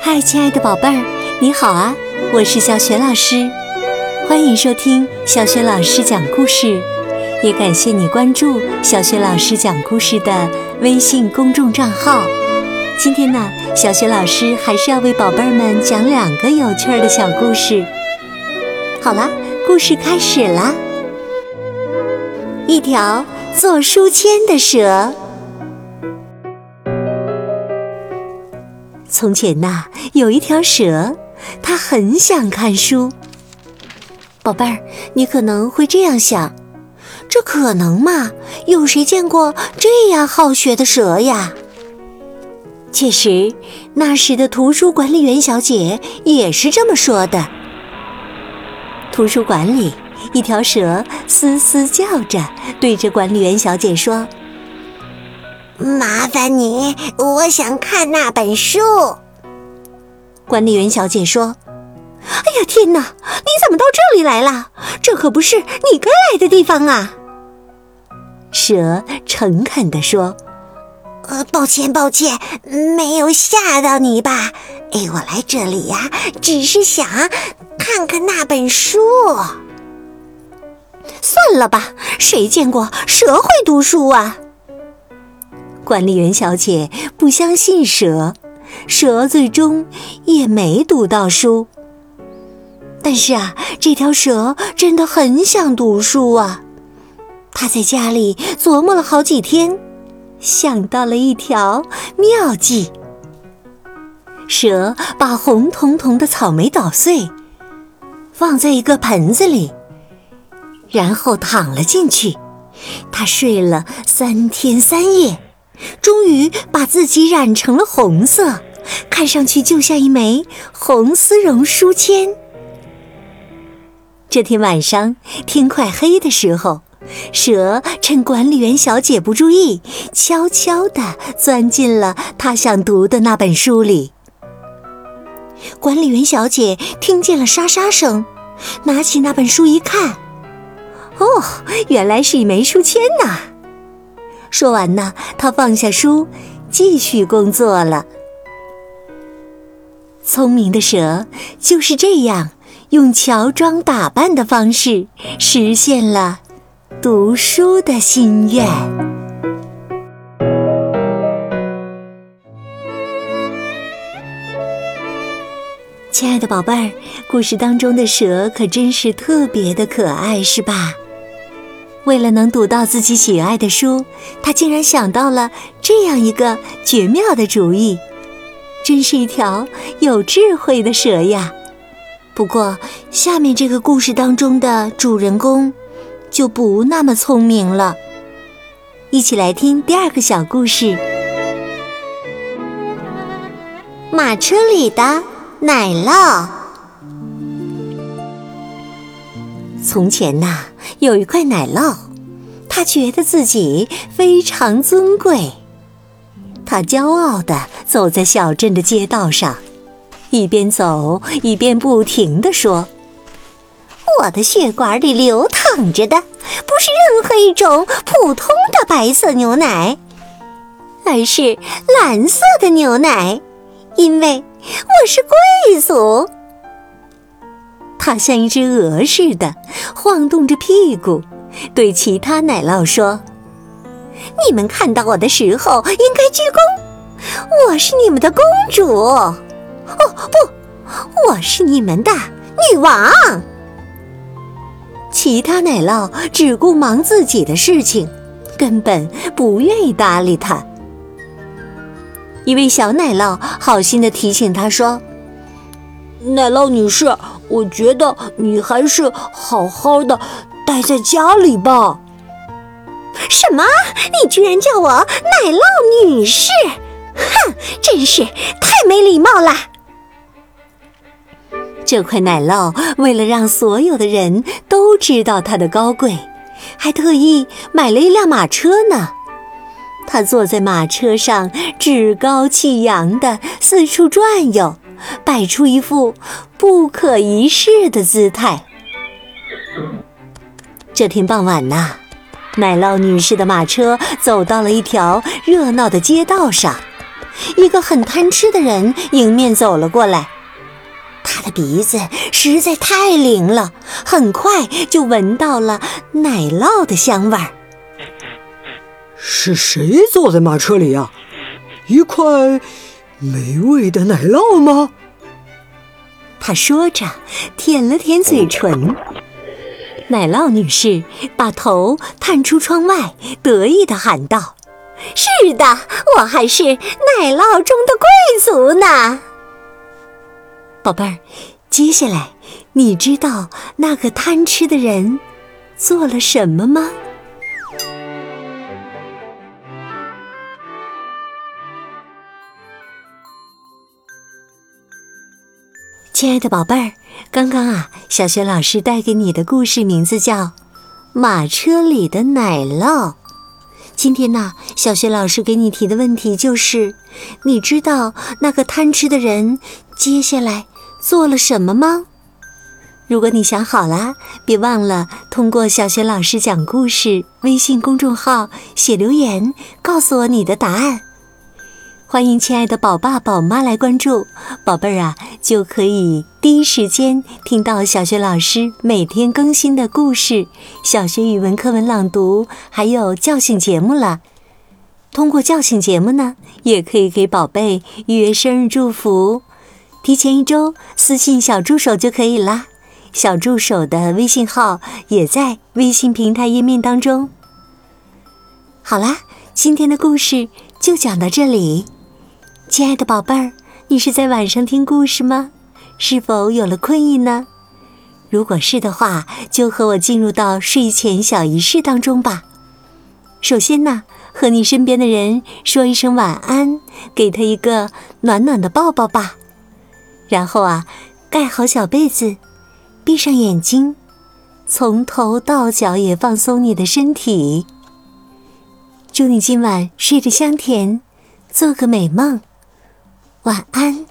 嗨，亲爱的宝贝儿，你好啊！我是小雪老师，欢迎收听小雪老师讲故事，也感谢你关注小雪老师讲故事的微信公众账号。今天呢，小雪老师还是要为宝贝儿们讲两个有趣的小故事。好了，故事开始啦！一条做书签的蛇。从前呐，有一条蛇，它很想看书。宝贝儿，你可能会这样想：这可能吗？有谁见过这样好学的蛇呀？确实，那时的图书管理员小姐也是这么说的。图书馆里，一条蛇嘶嘶叫着，对着管理员小姐说。麻烦你，我想看那本书。管理员小姐说：“哎呀，天哪！你怎么到这里来了？这可不是你该来的地方啊！”蛇诚恳地说：“呃，抱歉，抱歉，没有吓到你吧？哎，我来这里呀，只是想看看那本书。算了吧，谁见过蛇会读书啊？”管理员小姐不相信蛇，蛇最终也没读到书。但是啊，这条蛇真的很想读书啊！它在家里琢磨了好几天，想到了一条妙计。蛇把红彤彤的草莓捣碎，放在一个盆子里，然后躺了进去。它睡了三天三夜。终于把自己染成了红色，看上去就像一枚红丝绒书签。这天晚上天快黑的时候，蛇趁管理员小姐不注意，悄悄地钻进了她想读的那本书里。管理员小姐听见了沙沙声，拿起那本书一看，哦，原来是一枚书签呐！说完呢，他放下书，继续工作了。聪明的蛇就是这样，用乔装打扮的方式实现了读书的心愿。亲爱的宝贝儿，故事当中的蛇可真是特别的可爱，是吧？为了能读到自己喜爱的书，他竟然想到了这样一个绝妙的主意，真是一条有智慧的蛇呀！不过，下面这个故事当中的主人公就不那么聪明了。一起来听第二个小故事：马车里的奶酪。从前呐。有一块奶酪，他觉得自己非常尊贵。他骄傲地走在小镇的街道上，一边走一边不停地说：“我的血管里流淌着的不是任何一种普通的白色牛奶，而是蓝色的牛奶，因为我是贵族。”它像一只鹅似的晃动着屁股，对其他奶酪说：“你们看到我的时候应该鞠躬，我是你们的公主。哦不，我是你们的女王。”其他奶酪只顾忙自己的事情，根本不愿意搭理他。一位小奶酪好心的提醒他说：“奶酪女士。”我觉得你还是好好的待在家里吧。什么？你居然叫我奶酪女士？哼，真是太没礼貌了！这块奶酪为了让所有的人都知道它的高贵，还特意买了一辆马车呢。他坐在马车上，趾高气扬的四处转悠。摆出一副不可一世的姿态。这天傍晚呐，奶酪女士的马车走到了一条热闹的街道上，一个很贪吃的人迎面走了过来。他的鼻子实在太灵了，很快就闻到了奶酪的香味儿。是谁坐在马车里呀？一块美味的奶酪吗？他说着，舔了舔嘴唇。奶酪女士把头探出窗外，得意地喊道：“是的，我还是奶酪中的贵族呢。”宝贝儿，接下来你知道那个贪吃的人做了什么吗？亲爱的宝贝儿，刚刚啊，小学老师带给你的故事名字叫《马车里的奶酪》。今天呢，小学老师给你提的问题就是：你知道那个贪吃的人接下来做了什么吗？如果你想好了，别忘了通过小学老师讲故事微信公众号写留言，告诉我你的答案。欢迎亲爱的宝爸宝妈来关注，宝贝儿啊，就可以第一时间听到小学老师每天更新的故事、小学语文课文朗读，还有叫醒节目了。通过叫醒节目呢，也可以给宝贝预约生日祝福，提前一周私信小助手就可以啦。小助手的微信号也在微信平台页面当中。好啦，今天的故事就讲到这里。亲爱的宝贝儿，你是在晚上听故事吗？是否有了困意呢？如果是的话，就和我进入到睡前小仪式当中吧。首先呢，和你身边的人说一声晚安，给他一个暖暖的抱抱吧。然后啊，盖好小被子，闭上眼睛，从头到脚也放松你的身体。祝你今晚睡得香甜，做个美梦。晚安。